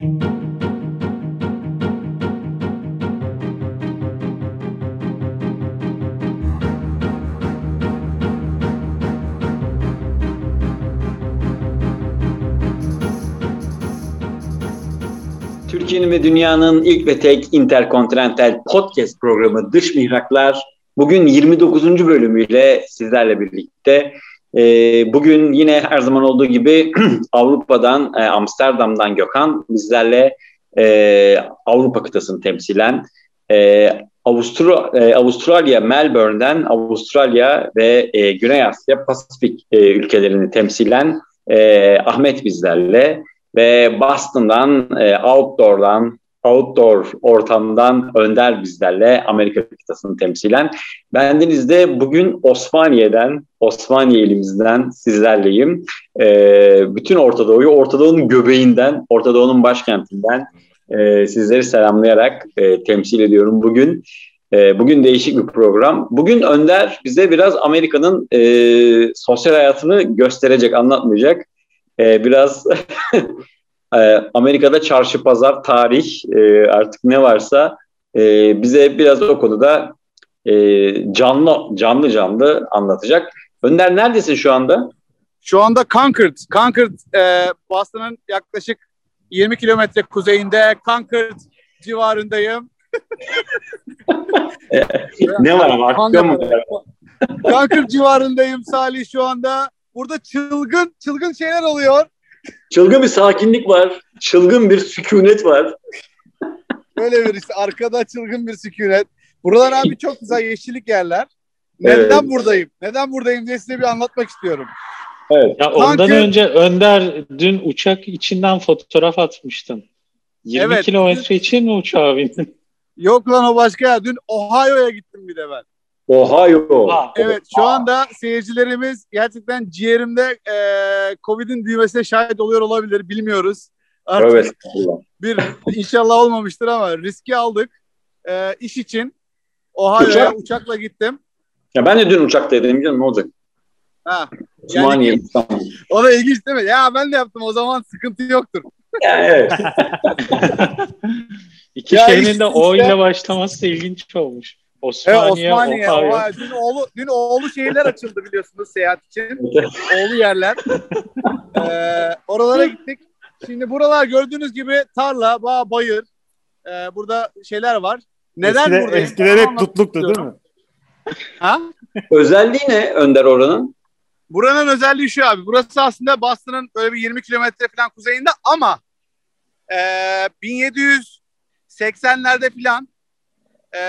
Türkiye'nin ve dünyanın ilk ve tek interkontinental podcast programı Dış Mihraklar bugün 29. bölümüyle sizlerle birlikte. Ee, bugün yine her zaman olduğu gibi Avrupa'dan, e, Amsterdam'dan Gökhan bizlerle e, Avrupa kıtasını temsilen e, Avustra Avustralya, Melbourne'den Avustralya ve Güney Asya, Pasifik ülkelerini temsilen Ahmet bizlerle ve Boston'dan, outdoor'dan, outdoor ortamdan Önder bizlerle Amerika kıtasını temsilen. Bendeniz de bugün Osmaniye'den, Osmaniye elimizden sizlerleyim. E, bütün Orta Doğu'yu, Orta Doğu'nun göbeğinden, Orta Doğu'nun başkentinden e, sizleri selamlayarak e, temsil ediyorum bugün. E, bugün değişik bir program. Bugün Önder bize biraz Amerika'nın e, sosyal hayatını gösterecek, anlatmayacak. E, biraz e, Amerika'da çarşı, pazar, tarih e, artık ne varsa e, bize biraz o konuda e, canlı canlı canlı anlatacak. Önder neredesin şu anda? Şu anda Concord. Concord e, Boston'ın yaklaşık 20 kilometre kuzeyinde Concord civarındayım. ne var ama aksiyon mu? Concord civarındayım Salih şu anda. Burada çılgın çılgın şeyler oluyor. Çılgın bir sakinlik var. Çılgın bir sükunet var. Böyle bir işte arkada çılgın bir sükunet. Buralar abi çok güzel yeşillik yerler. Neden evet. buradayım? Neden buradayım diye size bir anlatmak istiyorum. Evet. Ya ondan Sanki... önce Önder dün uçak içinden fotoğraf atmıştın. 20 evet. kilometre için mi uçağa bindin? Yok lan o başka ya. Dün Ohio'ya gittim bir de ben. Ohio. Evet şu anda seyircilerimiz gerçekten ciğerimde e, Covid'in büyümesine şahit oluyor olabilir. Bilmiyoruz. Artık evet. Bir inşallah olmamıştır ama riski aldık. E, iş için Ohio'ya Uçak. uçakla gittim. Ya ben de dün uçaktaydım canım ne olacak? Ha. Yani, o da ilginç değil mi? Ya ben de yaptım o zaman sıkıntı yoktur. Ya, evet. İki ya şehrin işte, de O ile başlaması ilginç olmuş. Osmaniye, evet, Osmaniye Ohio. Ohio. Dün oğlu, dün oğlu şehirler açıldı biliyorsunuz seyahat için. oğlu yerler. ee, oralara gittik. Şimdi buralar gördüğünüz gibi tarla, bağ, bayır. Ee, burada şeyler var. Neden Eskide, buradayız? Eskiler hep tutluktu değil mi? Ha? Özelliği ne Önder oranın? Buranın özelliği şu abi. Burası aslında Boston'ın böyle bir 20 kilometre falan kuzeyinde ama e, 1780'lerde falan e,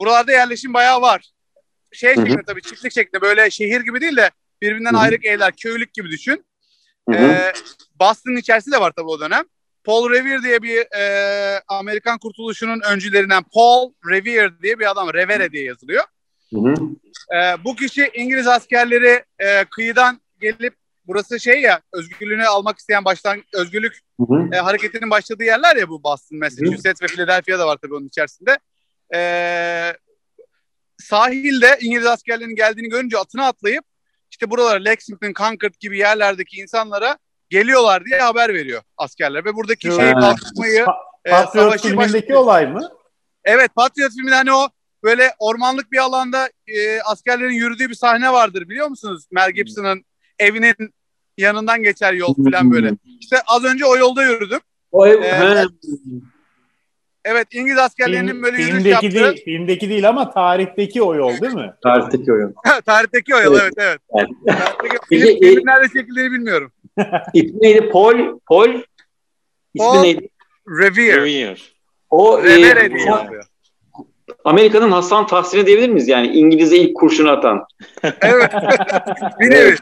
buralarda yerleşim bayağı var. Şey şeklinde tabii çiftlik şeklinde böyle şehir gibi değil de birbirinden Hı-hı. ayrık evler, köylük gibi düşün. Ee, Boston'ın içerisi de var tabii o dönem. Paul Revere diye bir e, Amerikan kurtuluşunun öncülerinden Paul Revere diye bir adam. Revere diye yazılıyor. E, bu kişi İngiliz askerleri e, kıyıdan gelip burası şey ya özgürlüğünü almak isteyen baştan özgürlük e, hareketinin başladığı yerler ya bu Boston, Massachusetts ve Philadelphia da var tabii onun içerisinde. E, sahilde İngiliz askerlerinin geldiğini görünce atına atlayıp işte buralara Lexington, Concord gibi yerlerdeki insanlara geliyorlar diye haber veriyor askerler ve buradaki şeyi kalkışmayı e, Patriot filmindeki olay mı? Evet Patriot filminde hani o böyle ormanlık bir alanda e, askerlerin yürüdüğü bir sahne vardır biliyor musunuz? Mel Gibson'ın evinin yanından geçer yol falan böyle. İşte az önce o yolda yürüdüm. O ev, ee, Evet İngiliz askerlerinin Film, böyle yürüyüş filmdeki yaptığı. Değil, filmdeki değil ama tarihteki o yol değil mi? Tarihteki o yol. tarihteki o yol evet evet. evet. Tarihteki, film, film nerede çekildiğini bilmiyorum. İsmi neydi? Paul? Paul? İsmi Paul neydi? Revere. Revere. O Revere e, diye. Amerika'nın Hasan Tahsin'i diyebilir miyiz? Yani İngiliz'e ilk kurşunu atan. evet. bir nevi.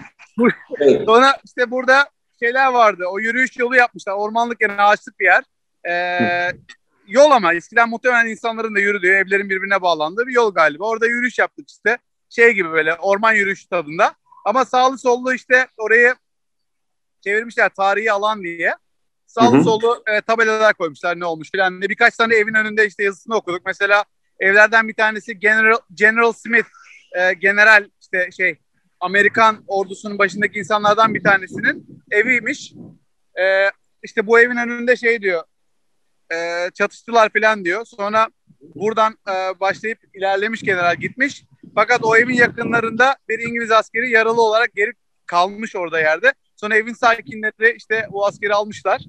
Evet. Sonra işte burada şeyler vardı. O yürüyüş yolu yapmışlar. Ormanlık yani ağaçlık bir yer. Ee, yol ama eskiden muhtemelen insanların da yürüdüğü, evlerin birbirine bağlandığı bir yol galiba. Orada yürüyüş yaptık işte. Şey gibi böyle orman yürüyüşü tadında. Ama sağlı sollu işte orayı çevirmişler tarihi alan diye. Sağlı sollu e, tabelalar koymuşlar ne olmuş filan. Birkaç tane evin önünde işte yazısını okuduk. Mesela evlerden bir tanesi General, General Smith, e, general işte şey Amerikan ordusunun başındaki insanlardan bir tanesinin eviymiş. E, işte bu evin önünde şey diyor e, çatıştılar falan diyor. Sonra buradan e, başlayıp ilerlemiş general gitmiş. Fakat o evin yakınlarında bir İngiliz askeri yaralı olarak geri kalmış orada yerde. Sonra evin sakinleri işte o askeri almışlar.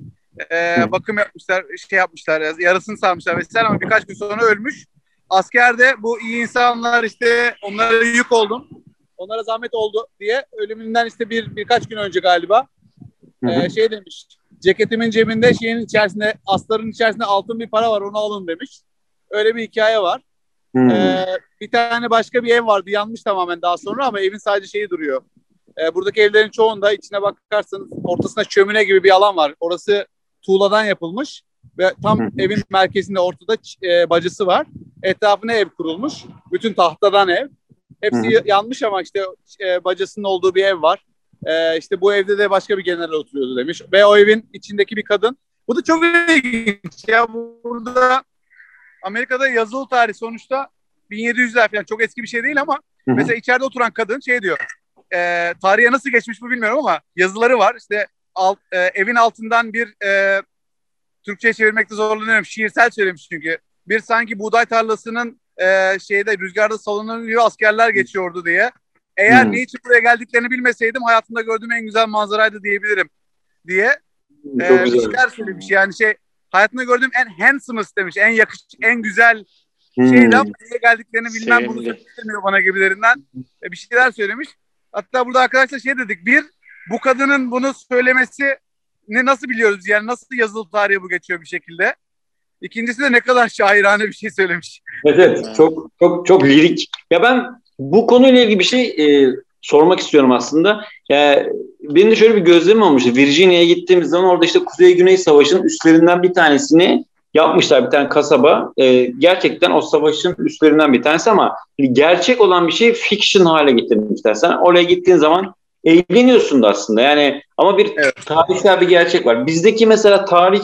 E, bakım yapmışlar, şey yapmışlar, yarasını sarmışlar vesaire ama birkaç gün sonra ölmüş. Asker de bu iyi insanlar işte onlara yük oldum. Onlara zahmet oldu diye ölümünden işte bir birkaç gün önce galiba e, şey demiş. Ceketimin cebinde şeyin içerisinde astarın içerisinde altın bir para var onu alın demiş. Öyle bir hikaye var. Hmm. Ee, bir tane başka bir ev vardı yanmış tamamen daha sonra ama evin sadece şeyi duruyor. Ee, buradaki evlerin çoğunda içine bakarsanız ortasında çömine gibi bir alan var. Orası tuğladan yapılmış ve tam hmm. evin merkezinde ortada e, bacısı var. Etrafına ev kurulmuş. Bütün tahtadan ev. Hepsi hmm. yanmış ama işte e, bacasının olduğu bir ev var. E, işte bu evde de başka bir general oturuyordu demiş. Ve o evin içindeki bir kadın. Bu da çok ilginç. Ya burada Amerika'da yazılı tarih sonuçta 1700'ler falan çok eski bir şey değil ama Hı-hı. mesela içeride oturan kadın şey diyor. E, tarihe nasıl geçmiş bu bilmiyorum ama yazıları var. İşte alt, e, evin altından bir e, Türkçe'ye çevirmekte zorlanıyorum. Şiirsel söylemiş çünkü. Bir sanki buğday tarlasının e, şeyde rüzgarda salınıyor askerler geçiyordu diye. Eğer hmm. niçin buraya geldiklerini bilmeseydim hayatımda gördüğüm en güzel manzaraydı diyebilirim diye. Çok e, güzel. şeyler söylemiş. Yani şey hayatımda gördüğüm en handsomest demiş. En yakışık, en güzel hmm. şeydi ama niye geldiklerini bilmem Sevimli. bunu söylemiyor bana gibilerinden. E, bir şeyler söylemiş. Hatta burada arkadaşlar şey dedik. Bir, bu kadının bunu söylemesi ne nasıl biliyoruz? Yani nasıl yazılı tarihe bu geçiyor bir şekilde? İkincisi de ne kadar şairane bir şey söylemiş. Evet, evet. çok çok çok lirik. Ya ben bu konuyla ilgili bir şey e, sormak istiyorum aslında. Yani benim de şöyle bir gözlemim olmuştu. Virginia'ya gittiğimiz zaman orada işte Kuzey-Güney Savaşı'nın üstlerinden bir tanesini yapmışlar bir tane kasaba. E, gerçekten o savaşın üstlerinden bir tanesi ama gerçek olan bir şey fiction hale getirmişler. Sen oraya gittiğin zaman eğleniyorsun da aslında. Yani ama bir evet. tarihsel bir gerçek var. Bizdeki mesela tarih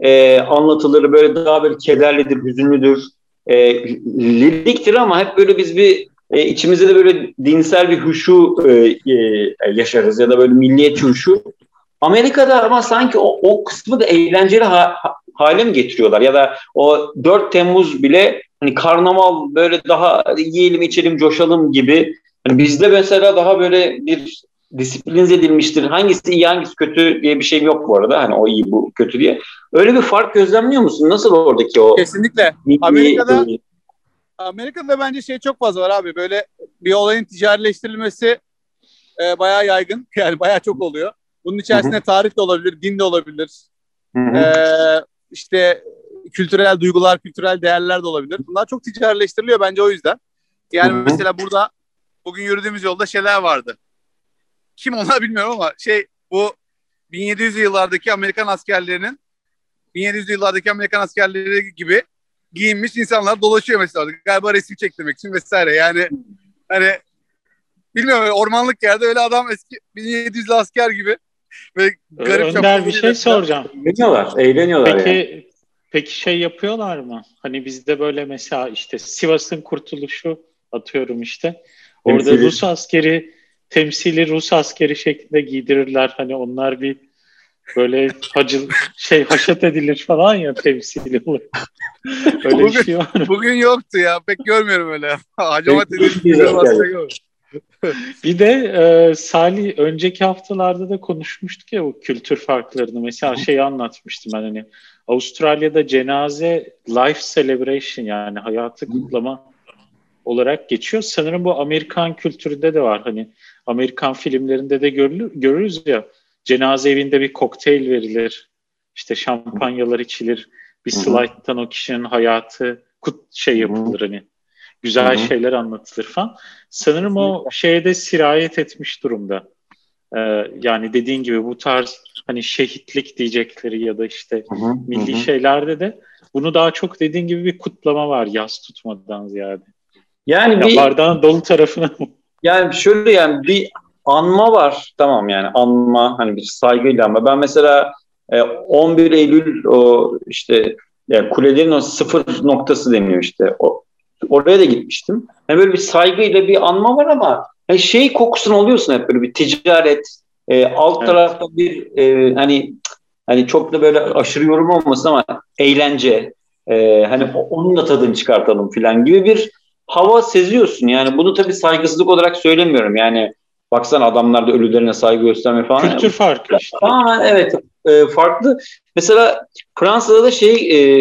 e, anlatıları böyle daha böyle kederlidir, hüzünlüdür, e, liriktir ama hep böyle biz bir e, içimizde de böyle dinsel bir huşu e, e, yaşarız ya da böyle milliyetçi huşu. Amerika'da ama sanki o, o kısmı da eğlenceli ha, hale mi getiriyorlar ya da o 4 Temmuz bile hani karnaval böyle daha yiyelim içelim coşalım gibi hani bizde mesela daha böyle bir disiplinize edilmiştir. Hangisi iyi hangisi kötü diye bir şey yok bu arada. Hani o iyi bu kötü diye. Öyle bir fark gözlemliyor musun? Nasıl oradaki o? Kesinlikle. Amerika'da Amerika'da bence şey çok fazla var abi. Böyle bir olayın ticarileştirilmesi e, bayağı yaygın. Yani bayağı çok oluyor. Bunun içerisinde Hı-hı. tarih de olabilir, din de olabilir. E, işte kültürel duygular, kültürel değerler de olabilir. Bunlar çok ticarileştiriliyor bence o yüzden. Yani Hı-hı. mesela burada bugün yürüdüğümüz yolda şeyler vardı. Kim onlar bilmiyorum ama şey bu 1700 yıllardaki Amerikan askerlerinin 1700 yıllardaki Amerikan askerleri gibi giyinmiş insanlar dolaşıyor mesela. Galiba resim çektirmek için vesaire. Yani hani bilmiyorum ormanlık yerde öyle adam eski 1700'lü asker gibi ve garip Önder bir şey soracağım. Eğleniyorlar, eğleniyorlar Peki yani. Peki şey yapıyorlar mı? Hani bizde böyle mesela işte Sivas'ın kurtuluşu atıyorum işte. Orada temsili. Rus askeri temsili Rus askeri şeklinde giydirirler. Hani onlar bir böyle hacı şey haşat edilir falan ya temsili olur. öyle bugün, bir şey var mı? Bugün yoktu ya. Pek görmüyorum öyle. Hacamat edilir. bir de e, Salih önceki haftalarda da konuşmuştuk ya bu kültür farklarını. Mesela şeyi anlatmıştım ben hani Avustralya'da cenaze life celebration yani hayatı kutlama olarak geçiyor. Sanırım bu Amerikan kültüründe de var. Hani Amerikan filmlerinde de görülür, görürüz ya cenaze evinde bir kokteyl verilir. İşte şampanyalar içilir. Bir slide'tan o kişinin hayatı kut şey yapılır hani. Güzel Hı-hı. şeyler anlatılır falan. Sanırım o şeye de sirayet etmiş durumda. Ee, yani dediğin gibi bu tarz hani şehitlik diyecekleri ya da işte Hı-hı. milli Hı-hı. şeylerde de bunu daha çok dediğin gibi bir kutlama var yaz tutmadan ziyade. Yani ya bir, bardağın dolu tarafına Yani şöyle yani bir anma var. Tamam yani anma hani bir saygıyla ama ben mesela 11 e, Eylül o işte yani kulelerin o sıfır noktası deniyor işte. O, oraya da gitmiştim. Yani böyle bir saygıyla bir anma var ama yani şey kokusunu oluyorsun hep böyle bir ticaret. E, alt evet. tarafta bir e, hani hani çok da böyle aşırı yorum olmasın ama eğlence e, hani onun da tadını çıkartalım falan gibi bir hava seziyorsun. Yani bunu tabii saygısızlık olarak söylemiyorum. Yani baksana adamlar da ölülerine saygı gösterme falan. Kültür farkı işte. Tamamen evet e, farklı. Mesela Fransa'da da şey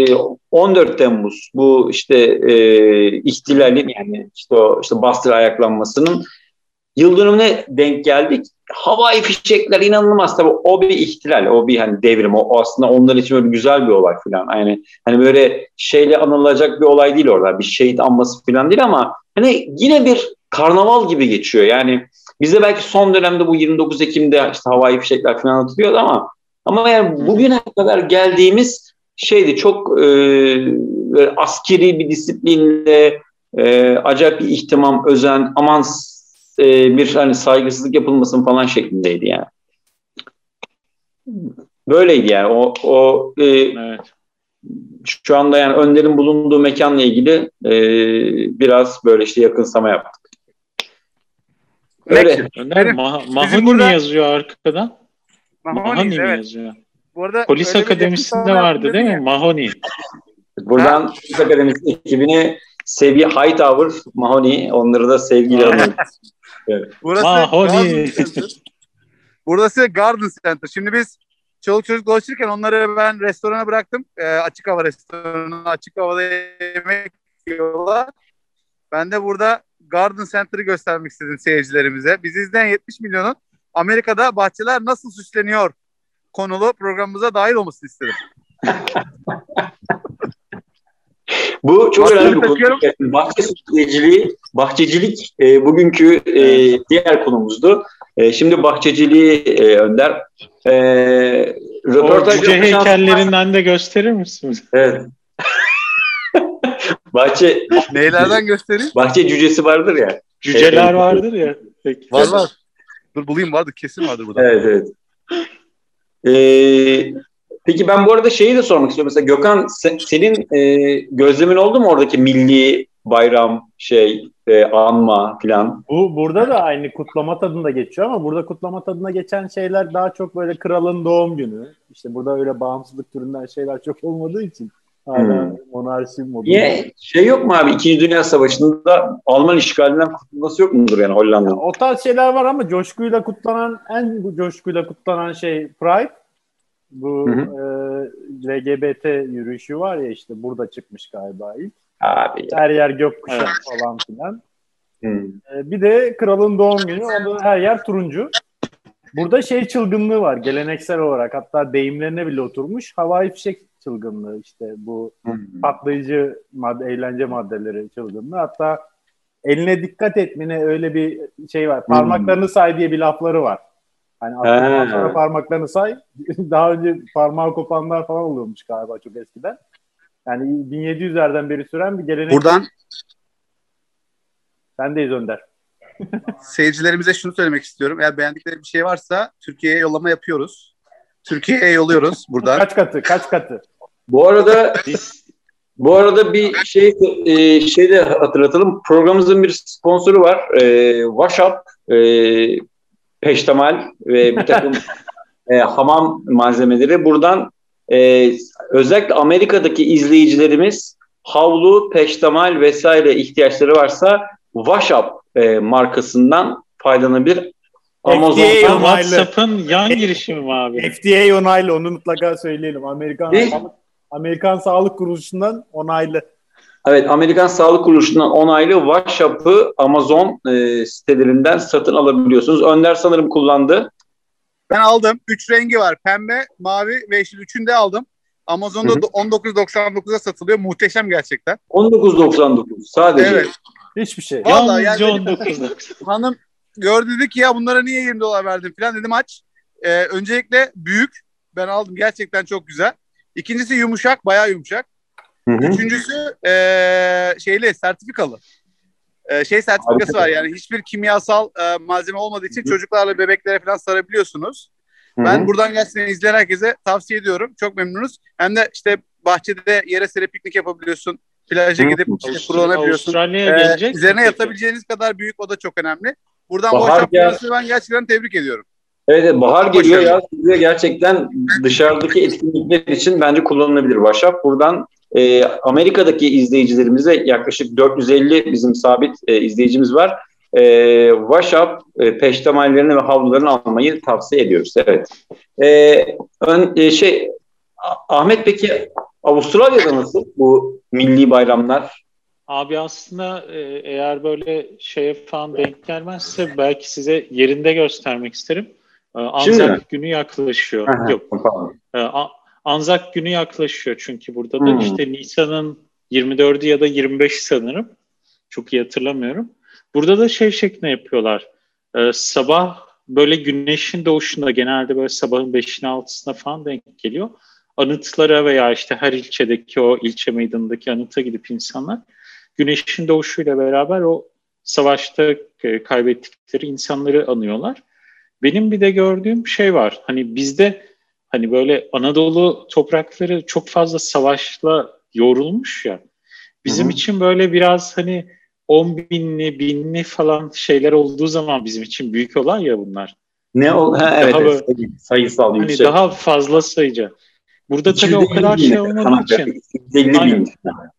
e, 14 Temmuz bu işte e, ihtilalin yani işte o işte bastır ayaklanmasının yıl dönümüne denk geldik. Havai fişekler inanılmaz tabii o bir ihtilal, o bir hani devrim, o, o aslında onlar için böyle güzel bir olay falan. Yani hani böyle şeyle anılacak bir olay değil orada, bir şehit anması falan değil ama hani yine bir karnaval gibi geçiyor. Yani bizde belki son dönemde bu 29 Ekim'de işte havai fişekler falan atılıyordu ama ama yani bugüne kadar geldiğimiz şeydi çok e, askeri bir disiplinle e, acayip bir ihtimam, özen, aman e, bir hani saygısızlık yapılmasın falan şeklindeydi yani. Böyleydi yani. O, o e, evet. şu anda yani Önder'in bulunduğu mekanla ilgili e, biraz böyle işte yakınsama yaptık. Öyle. Önder Ma- Mahoney burada... yazıyor arkadan. Mahoney evet. yazıyor? Bu arada Polis Akademisi'nde vardı değil mi? Mahoney. Buradan ha? Polis Akademisi ekibini Sevi Hightower, Mahoney onları da sevgiyle anıyoruz. Evet. Burası Mahoney. Burası Garden Center. Şimdi biz çoluk çocuk dolaşırken onları ben restorana bıraktım. E, açık hava restoranı, açık havada yemek yiyorlar. Ben de burada Garden Center'ı göstermek istedim seyircilerimize. Bizi izleyen 70 milyonun Amerika'da bahçeler nasıl süsleniyor konulu programımıza dahil olmasını istedim. Bu çok önemli bir konu. Bahçe süsleciliği, bahçecilik e, bugünkü e, diğer konumuzdu. E, şimdi bahçeciliği e, Önder. E, röportaj o cüce heykellerinden de gösterir misiniz? Evet. Bahçe Neylerden göstereyim? Bahçe cücesi vardır ya. Cüceler vardır ya. Peki. Var var. Dur bulayım vardı kesin vardır burada. Evet evet. Ee, peki ben bu arada şeyi de sormak istiyorum. Mesela Gökhan sen, senin e, gözlemin oldu mu oradaki milli bayram şey e, anma falan? Bu burada da aynı kutlama tadında geçiyor ama burada kutlama tadında geçen şeyler daha çok böyle kralın doğum günü. İşte burada öyle bağımsızlık türünden şeyler çok olmadığı için Hala hmm. Monarşi modu. Niye? Şey yok mu abi? İkinci Dünya Savaşı'nda Alman işgalinden kurtulması yok mudur yani Hollanda'nın? o tarz şeyler var ama coşkuyla kutlanan, en coşkuyla kutlanan şey Pride. Bu hı hı. e, LGBT yürüyüşü var ya işte burada çıkmış galiba ilk. Abi ya. Her yer gökkuşağı evet. falan filan. Hmm. E, bir de kralın doğum günü. Onda her yer turuncu. Burada şey çılgınlığı var geleneksel olarak. Hatta deyimlerine bile oturmuş. Havai fişek çılgınlığı işte bu hmm. patlayıcı madde, eğlence maddeleri çılgınlığı. Hatta eline dikkat etmene öyle bir şey var. Parmaklarını hmm. say diye bir lafları var. Hani sonra parmaklarını say. Daha önce parmağı kopanlar falan oluyormuş galiba çok eskiden. Yani 1700'lerden beri süren bir gelenek. Buradan Sendeyiz Önder. Seyircilerimize şunu söylemek istiyorum. Eğer beğendikleri bir şey varsa Türkiye'ye yollama yapıyoruz. Türkiye'ye yolluyoruz buradan. Kaç katı? Kaç katı? Bu arada bu arada bir şey e, şey de hatırlatalım. Programımızın bir sponsoru var. E, WhatsApp e, peştemal ve bir takım e, hamam malzemeleri. Buradan e, özellikle Amerika'daki izleyicilerimiz havlu, peştemal vesaire ihtiyaçları varsa WhatsApp e, markasından faydalanabilir. Amazon'dan WhatsApp'ın yan girişimi mi abi? FDA onaylı onu mutlaka söyleyelim. Amerikan Sağlık, Amerikan Sağlık Kuruluşu'ndan onaylı. Evet Amerikan Sağlık Kuruluşu'ndan onaylı WhatsApp'ı Amazon e, sitelerinden satın alabiliyorsunuz. Önder sanırım kullandı. Ben aldım. Üç rengi var. Pembe, mavi ve yeşil. Üçünü de aldım. Amazon'da 19.99'a satılıyor. Muhteşem gerçekten. 19.99 sadece. Evet. Hiçbir şey. Vallahi yani 19. hanım gördü dedi ki ya bunlara niye 20 dolar verdin falan dedim aç. Ee, öncelikle büyük. Ben aldım gerçekten çok güzel. İkincisi yumuşak, bayağı yumuşak. Hı hı. Üçüncüsü ee, şeyli, sertifikalı. Ee, şey sertifikası var yani hiçbir kimyasal e, malzeme olmadığı için Hı-hı. çocuklarla bebeklere falan sarabiliyorsunuz. Hı-hı. Ben buradan gerçekten izleyen herkese tavsiye ediyorum. Çok memnunuz. Hem de işte bahçede yere serip piknik yapabiliyorsun. Plaja gidip işte kullanabiliyorsun. Ee, üzerine yatabileceğiniz kadar büyük o da çok önemli. Buradan Bahar bu aşamasını ben gerçekten tebrik ediyorum. Evet bahar geliyor ya size gerçekten dışarıdaki etkinlikler için bence kullanılabilir WhatsApp. Buradan e, Amerika'daki izleyicilerimize yaklaşık 450 bizim sabit e, izleyicimiz var. E, WhatsApp e, peştemallerini ve havlularını almayı tavsiye ediyoruz. Evet. E, ön, e, şey Ahmet peki Avustralya'da nasıl bu milli bayramlar? Abi aslında e, eğer böyle şeye falan denk gelmezse belki size yerinde göstermek isterim. E, Anzak günü yaklaşıyor. Aha, Yok. E, Anzak günü yaklaşıyor çünkü burada da hmm. işte Nisan'ın 24'ü ya da 25 sanırım. Çok iyi hatırlamıyorum. Burada da şey şeklinde yapıyorlar. sabah böyle güneşin doğuşunda genelde böyle sabahın 5'ine 6'sına falan denk geliyor. Anıtlara veya işte her ilçedeki o ilçe meydanındaki anıta gidip insanlar güneşin doğuşuyla beraber o savaşta e, kaybettikleri insanları anıyorlar. Benim bir de gördüğüm şey var. Hani bizde hani böyle Anadolu toprakları çok fazla savaşla yoğrulmuş ya. Bizim Hı-hı. için böyle biraz hani on binli, binli falan şeyler olduğu zaman bizim için büyük olay ya bunlar. Ne ol? Ha, evet, daha evet, böyle, sayısal hani yüksek. Daha fazla sayıca. Burada tabii o kadar şey olmadığı için. Aynen.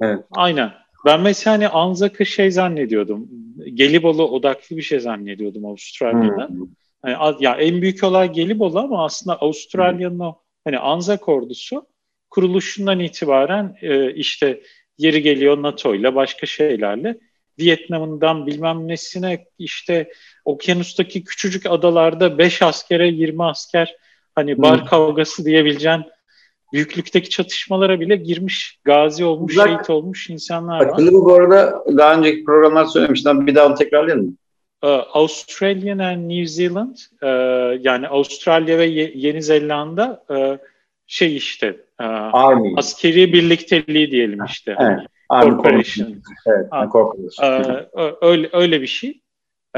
Evet. Aynen. Ben mesela hani Anzak'ı şey zannediyordum. Gelibolu odaklı bir şey zannediyordum Avustralya'da. Hmm. Yani, ya en büyük olay Gelibolu ama aslında Avustralya'nın o hani Anzak ordusu kuruluşundan itibaren e, işte yeri geliyor NATO ile başka şeylerle Vietnam'ından bilmem nesine işte okyanustaki küçücük adalarda 5 askere 20 asker hani bar hmm. kavgası diyebileceğin büyüklükteki çatışmalara bile girmiş, gazi olmuş, Uzak, şehit olmuş insanlar var. Akıllı bu arada daha önceki programlar söylemiştim. Bir daha onu tekrarlayalım mı? Ee, Australian and New Zealand e, yani Avustralya ve Yeni Zelanda e, şey işte e, Army. askeri birlikteliği diyelim işte. Evet. Corporation. Evet, Corporation. öyle, öyle bir şey.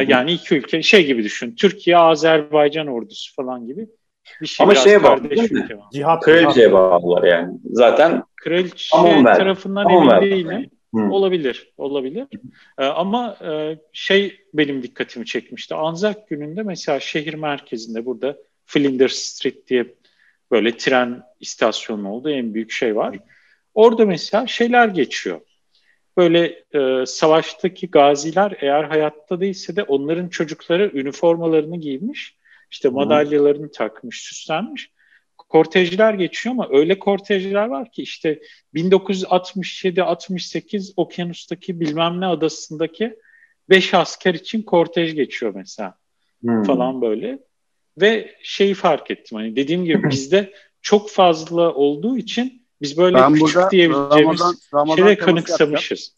Yani iki ülke şey gibi düşün. Türkiye, Azerbaycan ordusu falan gibi bir şey Ama şeye bağlı Cihat kraliçeye bağlılar yani. Zaten kraliçe tarafından emin verdi. değilim. Hı. Olabilir, olabilir. Ee, ama e, şey benim dikkatimi çekmişti. Anzak gününde mesela şehir merkezinde burada Flinders Street diye böyle tren istasyonu olduğu en büyük şey var. Orada mesela şeyler geçiyor. Böyle e, savaştaki gaziler eğer hayatta değilse de onların çocukları üniformalarını giymiş işte madalyalarını takmış, süslenmiş. Kortejler geçiyor ama öyle kortejler var ki işte 1967-68 okyanustaki bilmem ne adasındaki 5 asker için kortej geçiyor mesela hmm. falan böyle. Ve şeyi fark ettim hani dediğim gibi bizde çok fazla olduğu için biz böyle ben küçük diyebileceğimiz Ramazan, Ramazan şeyle kanıksamışız.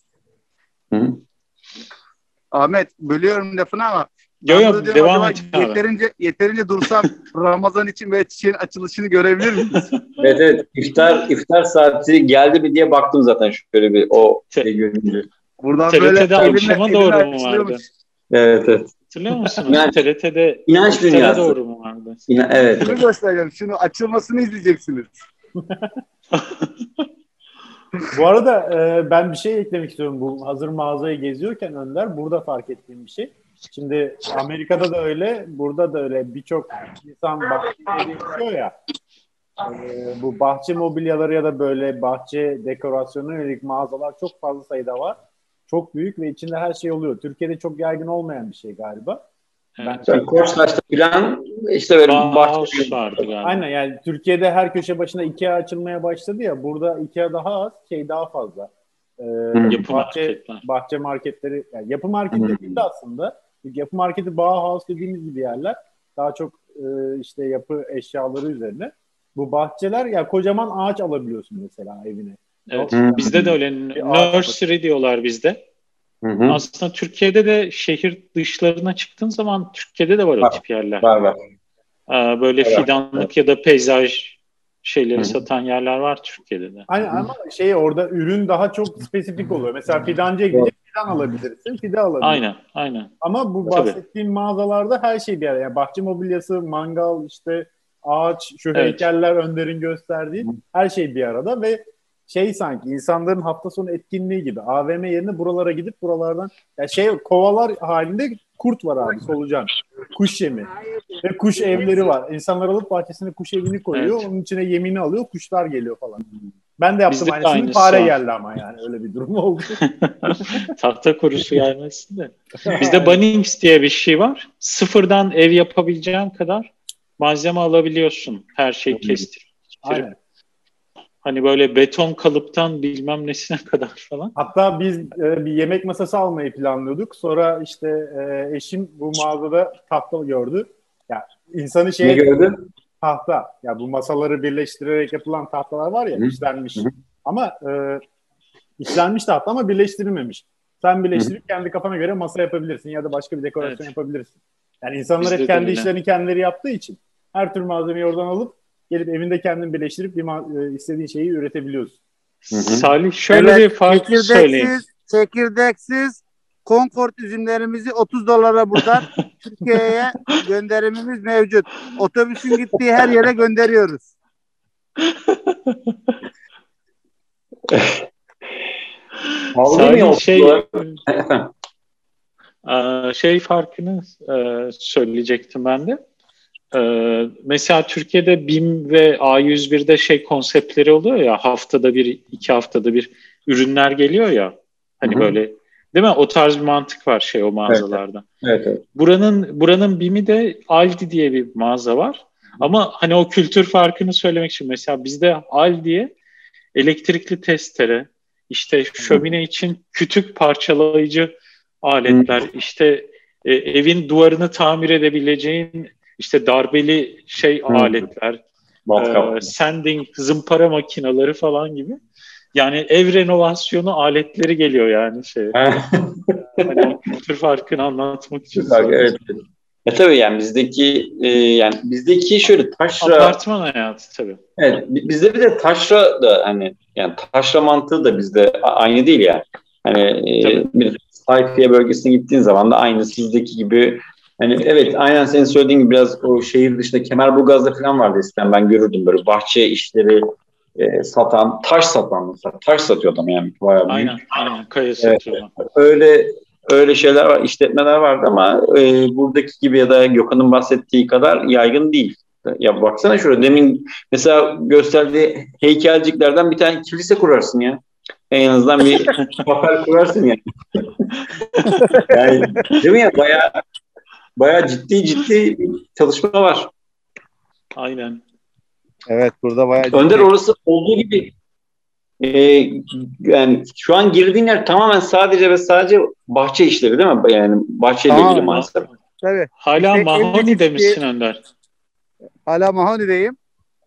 Ahmet bölüyorum lafını ama Yo yo devam et Yeterince, yeterince dursam Ramazan için ve çiçeğin açılışını görebilir miyiz? evet evet. İftar, iftar saati geldi mi diye baktım zaten şöyle bir o şey görünce. Buradan TRT'de böyle akşama doğru mu vardı? Evet evet. Hatırlıyor musunuz? İnanç, TRT'de inanç dünyası. doğru mu vardı? İna, evet. Şunu göstereceğim. Şunu açılmasını izleyeceksiniz. bu arada e, ben bir şey eklemek istiyorum. Bu hazır mağazayı geziyorken Önder burada fark ettiğim bir şey. Şimdi Amerika'da da öyle, burada da öyle birçok insan bahçeye değişiyor ya. E, bu bahçe mobilyaları ya da böyle bahçe dekorasyonu yönelik mağazalar çok fazla sayıda var. Çok büyük ve içinde her şey oluyor. Türkiye'de çok yaygın olmayan bir şey galiba. Ben yani Koçtaş'ta falan işte böyle bahçe vardı galiba. Aynen yani Türkiye'de her köşe başına Ikea açılmaya başladı ya burada Ikea daha az, şey daha fazla. Ee, yapı bahçe, marketler. bahçe marketleri yani yapı marketleri değil de aslında yapı marketi Bauhaus dediğimiz gibi yerler daha çok e, işte yapı eşyaları üzerine. Bu bahçeler ya kocaman ağaç alabiliyorsun mesela evine. Evet. Hı. Bizde de öyle nursery diyorlar bizde. Hı hı. Aslında Türkiye'de de şehir dışlarına çıktığın zaman Türkiye'de de var, var o tip yerler. Var var. Ee, böyle evet, fidanlık evet. ya da peyzaj şeyleri Hı-hı. satan yerler var Türkiye'de de. Aynen ama şey orada ürün daha çok spesifik oluyor. Mesela fidancıya gidip fidan alabilirsin, fide alabilirsin. Aynen, aynen. Ama bu bahsettiğim Tabii. mağazalarda her şey bir arada. Yani bahçe mobilyası, mangal, işte ağaç, şu evet. heykeller Önder'in gösterdiği her şey bir arada ve şey sanki insanların hafta sonu etkinliği gibi AVM yerine buralara gidip buralardan ya şey kovalar halinde kurt var abi solucan. Kuş yemi. Ve kuş evleri var. İnsanlar alıp bahçesine kuş evini koyuyor. Evet. Onun içine yemini alıyor. Kuşlar geliyor falan. Ben de yaptım Bizde aynısını. Fare geldi ama yani öyle bir durum oldu. Tahta kurusu gelmesin de. Bizde Bunnings diye bir şey var. Sıfırdan ev yapabileceğin kadar malzeme alabiliyorsun. Her şeyi kestirip. Aynen. Hani böyle beton kalıptan bilmem nesine kadar falan. Hatta biz e, bir yemek masası almayı planlıyorduk. Sonra işte e, eşim bu mağazada tahta gördü. Ya insanı şey ne gördü? Tahta. Ya bu masaları birleştirerek yapılan tahtalar var ya Hı. işlenmiş. Ama e, işlenmiş tahta ama birleştirilmemiş. Sen birleştirip kendi kafana göre masa yapabilirsin ya da başka bir dekorasyon evet. yapabilirsin. Yani insanlar Bizde hep kendi işlerini kendileri yaptığı için her tür malzemeyi oradan alıp gelip evinde kendin birleştirip bir e, istediğin şeyi üretebiliyorsun. Hı hı. Salih şöyle evet, bir fark söyleyeyim. Çekirdeksiz Concord üzümlerimizi 30 dolara buradan Türkiye'ye gönderimimiz mevcut. Otobüsün gittiği her yere gönderiyoruz. Salih şey şey farkını söyleyecektim ben de. Ee, mesela Türkiye'de BİM ve A101'de şey konseptleri oluyor ya haftada bir, iki haftada bir ürünler geliyor ya. Hani Hı-hı. böyle değil mi? O tarz bir mantık var şey o mağazalarda. Evet, evet. Buranın buranın BİM'i de Aldi diye bir mağaza var. Ama hani o kültür farkını söylemek için mesela bizde Aldi'ye elektrikli testere, işte şömine için kütük parçalayıcı aletler, işte e, evin duvarını tamir edebileceğin işte darbeli şey aletler, e, sanding, zımpara makineleri falan gibi. Yani ev renovasyonu aletleri geliyor yani şey. hani kültür farkını anlatmak için. Fark, evet. E tabii yani bizdeki e, yani bizdeki şöyle taşra apartman hayatı tabii. Evet bizde bir de taşra da hani yani taşra mantığı da bizde aynı değil yani. Hani e, bir sayfiye bölgesine gittiğin zaman da aynı sizdeki gibi Hani evet aynen senin söylediğin gibi biraz o şehir dışında Kemerburgaz'da falan vardı eskiden ben görürdüm böyle bahçe işleri e, satan, taş satan mesela. Taş satıyor adam yani bayağı büyük. Aynen, aynen kaya satıyor. Evet, öyle öyle şeyler var, işletmeler vardı ama e, buradaki gibi ya da Gökhan'ın bahsettiği kadar yaygın değil. Ya baksana şurada demin mesela gösterdiği heykelciklerden bir tane kilise kurarsın ya. En azından bir papel kurarsın yani. yani değil mi ya? Bayağı bayağı ciddi ciddi çalışma var. Aynen. Evet burada bayağı ciddi. Önder orası olduğu gibi e, yani şu an girdiğin yer tamamen sadece ve sadece bahçe işleri değil mi? Yani bahçeyle tamam, ilgili maalesef. Tabii. Hala işte Mahoni demişsin Önder. Hala Mahoni'deyim.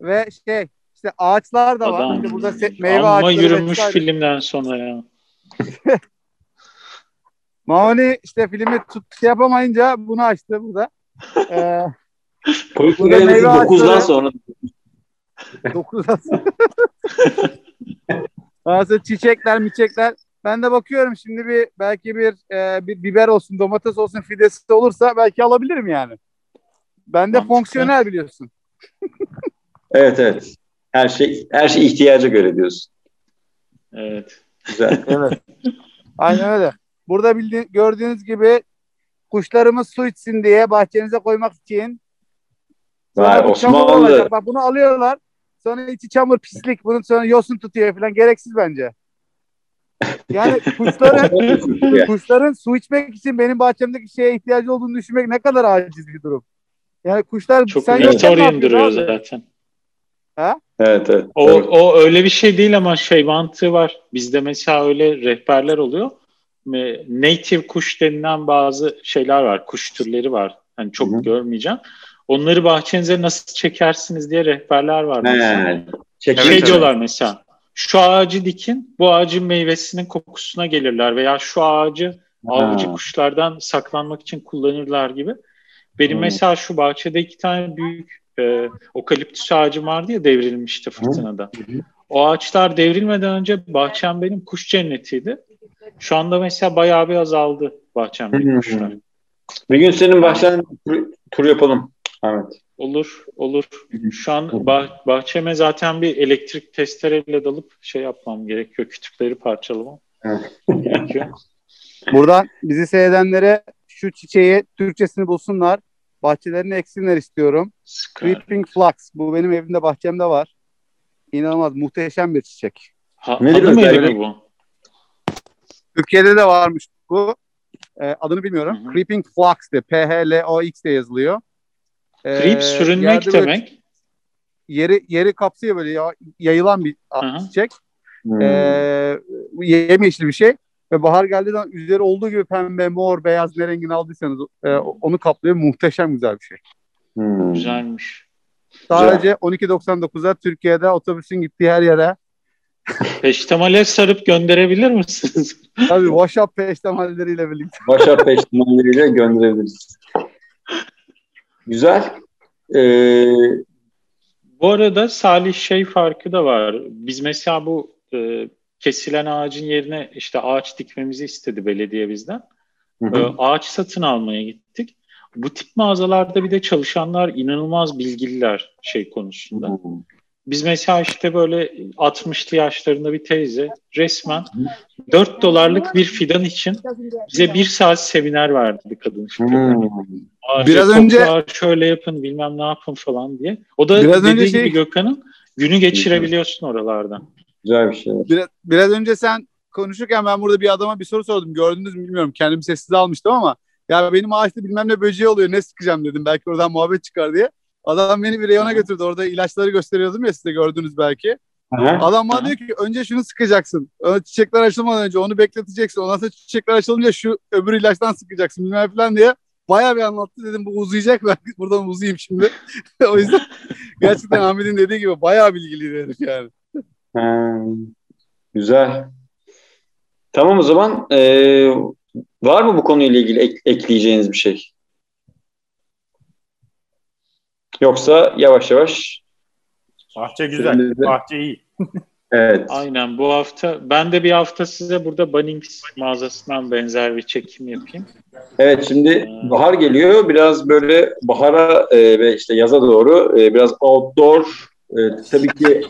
Ve şey işte ağaçlar da var. İşte burada meyve Amma ağaçları. yürümüş filmden sonra ya. Mahoni işte filmi tut, şey yapamayınca bunu açtı burada. Ee, burada meyve 9'dan sonra 9'dan sonra. çiçekler, miçekler. Ben de bakıyorum şimdi bir belki bir e, bir biber olsun, domates olsun fidesi olursa belki alabilirim yani. Ben de fonksiyonel biliyorsun. evet evet. Her şey her şey ihtiyaca göre diyorsun. Evet. Güzel. evet. Aynen öyle. Burada bildi, gördüğünüz gibi kuşlarımız su içsin diye bahçenize koymak için. Vay Osmanlı. Bak bunu alıyorlar. Sonra içi çamur pislik. Bunun sonra yosun tutuyor falan. Gereksiz bence. Yani kuşların kuşların su içmek için benim bahçemdeki şeye ihtiyacı olduğunu düşünmek ne kadar aciz bir durum. Yani kuşlar Çok sen yokken duruyor zaten. Ha? Evet, evet. O, o öyle bir şey değil ama şey mantığı var. Bizde mesela öyle rehberler oluyor native kuş denilen bazı şeyler var. Kuş türleri var. Hani çok Hı-hı. görmeyeceğim. Onları bahçenize nasıl çekersiniz diye rehberler var. Mesela. He, şey diyorlar mesela. Şu ağacı dikin, bu ağacın meyvesinin kokusuna gelirler veya şu ağacı ha. avcı kuşlardan saklanmak için kullanırlar gibi. Benim hmm. mesela şu bahçede iki tane büyük e, okaliptüs ağacım vardı ya devrilmişti fırtınada. Hmm. O ağaçlar devrilmeden önce bahçem benim kuş cennetiydi. Şu anda mesela bayağı bir azaldı bahçemdeki kuşlar. Bir gün senin bahçen tur, tur yapalım Ahmet. Olur, olur. Şu an bah- bahçeme zaten bir elektrik testereyle dalıp şey yapmam gerekiyor. Kütükleri parçalamam gerekiyor. Buradan bizi seyredenlere şu çiçeği Türkçesini bulsunlar. Bahçelerini eksinler istiyorum. Creeping Flux. Bu benim evimde bahçemde var. İnanılmaz muhteşem bir çiçek. Ha, Nedir adı mıydı bu? Türkiye'de de varmış bu. E, adını bilmiyorum. Hı hı. Creeping Flux de. P-H-L-O-X de yazılıyor. E, Creep sürünmek demek. Yeri, yeri kapsıyor böyle ya, yayılan bir hı çiçek. Hmm. E, yemyeşil bir şey. Ve bahar geldiği zaman üzeri olduğu gibi pembe, mor, beyaz ne rengini aldıysanız e, onu kaplıyor. Muhteşem güzel bir şey. Hmm. Güzelmiş. Sadece 12.99'a Türkiye'de otobüsün gittiği her yere Peştemale sarıp gönderebilir misiniz? Tabii WhatsApp peştemalleriyle birlikte. WhatsApp peştemalleriyle gönderebiliriz. Güzel. Ee... Bu arada Salih şey farkı da var. Biz mesela bu e, kesilen ağacın yerine işte ağaç dikmemizi istedi belediye bizden. Hı hı. E, ağaç satın almaya gittik. Bu tip mağazalarda bir de çalışanlar inanılmaz bilgililer şey konusunda. Hı hı. Biz mesela işte böyle 60'lı yaşlarında bir teyze resmen 4 dolarlık bir fidan için bize bir saat seminer verdi kadın. Hmm. Biraz önce şöyle yapın bilmem ne yapın falan diye. O da biraz dediği önce şey... gibi Gökhan'ın günü geçirebiliyorsun oralardan. Güzel bir şey. Biraz, biraz önce sen konuşurken ben burada bir adama bir soru sordum. Gördünüz mü bilmiyorum. Kendim sessiz almıştım ama ya benim ağaçta bilmem ne böceği oluyor ne sıkacağım dedim. Belki oradan muhabbet çıkar diye. Adam beni bir reyona götürdü. Orada ilaçları gösteriyordum ya size gördünüz belki. Aha. Adam bana diyor ki önce şunu sıkacaksın. Çiçekler açılmadan önce onu bekleteceksin. Ondan sonra çiçekler açılınca şu öbür ilaçtan sıkacaksın bilmem falan diye. Bayağı bir anlattı dedim bu uzayacak ben buradan uzayayım şimdi. o yüzden gerçekten Ahmet'in dediği gibi bayağı bilgili herif yani. Ha, güzel. Tamam o zaman ee, var mı bu konuyla ilgili ek- ekleyeceğiniz bir şey? Yoksa yavaş yavaş Bahçe güzel. Bahçe iyi. evet. Aynen bu hafta ben de bir hafta size burada Bunnings mağazasından benzer bir çekim yapayım. Evet şimdi ee... bahar geliyor. Biraz böyle bahara e, ve işte yaza doğru e, biraz outdoor e, tabii ki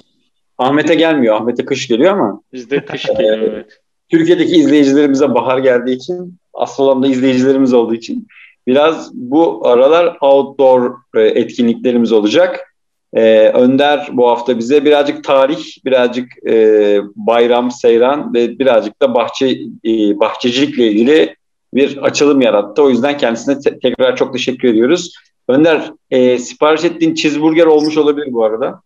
Ahmet'e gelmiyor. Ahmet'e kış geliyor ama. Bizde kış geliyor evet. Türkiye'deki izleyicilerimize bahar geldiği için asıl izleyicilerimiz olduğu için Biraz bu aralar outdoor e, etkinliklerimiz olacak. Ee, Önder bu hafta bize birazcık tarih, birazcık e, bayram, seyran ve birazcık da bahçe e, bahçecilikle ilgili bir açılım yarattı. O yüzden kendisine te- tekrar çok teşekkür ediyoruz. Önder, e, sipariş ettiğin cheeseburger olmuş olabilir bu arada.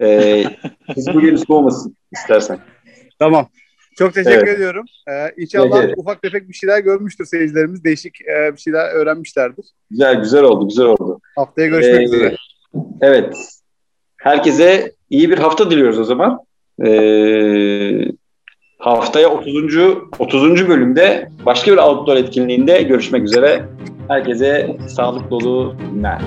E, cheeseburgerin soğumasın istersen. Tamam. Çok teşekkür evet. ediyorum. Ee, inşallah evet. ufak tefek bir şeyler görmüştür seyircilerimiz. Değişik e, bir şeyler öğrenmişlerdir. Güzel, güzel oldu, güzel oldu. Haftaya görüşmek ee, üzere. Evet. Herkese iyi bir hafta diliyoruz o zaman. Ee, haftaya 30. 30. bölümde başka bir outdoor etkinliğinde görüşmek üzere. Herkese sağlık dolu günler.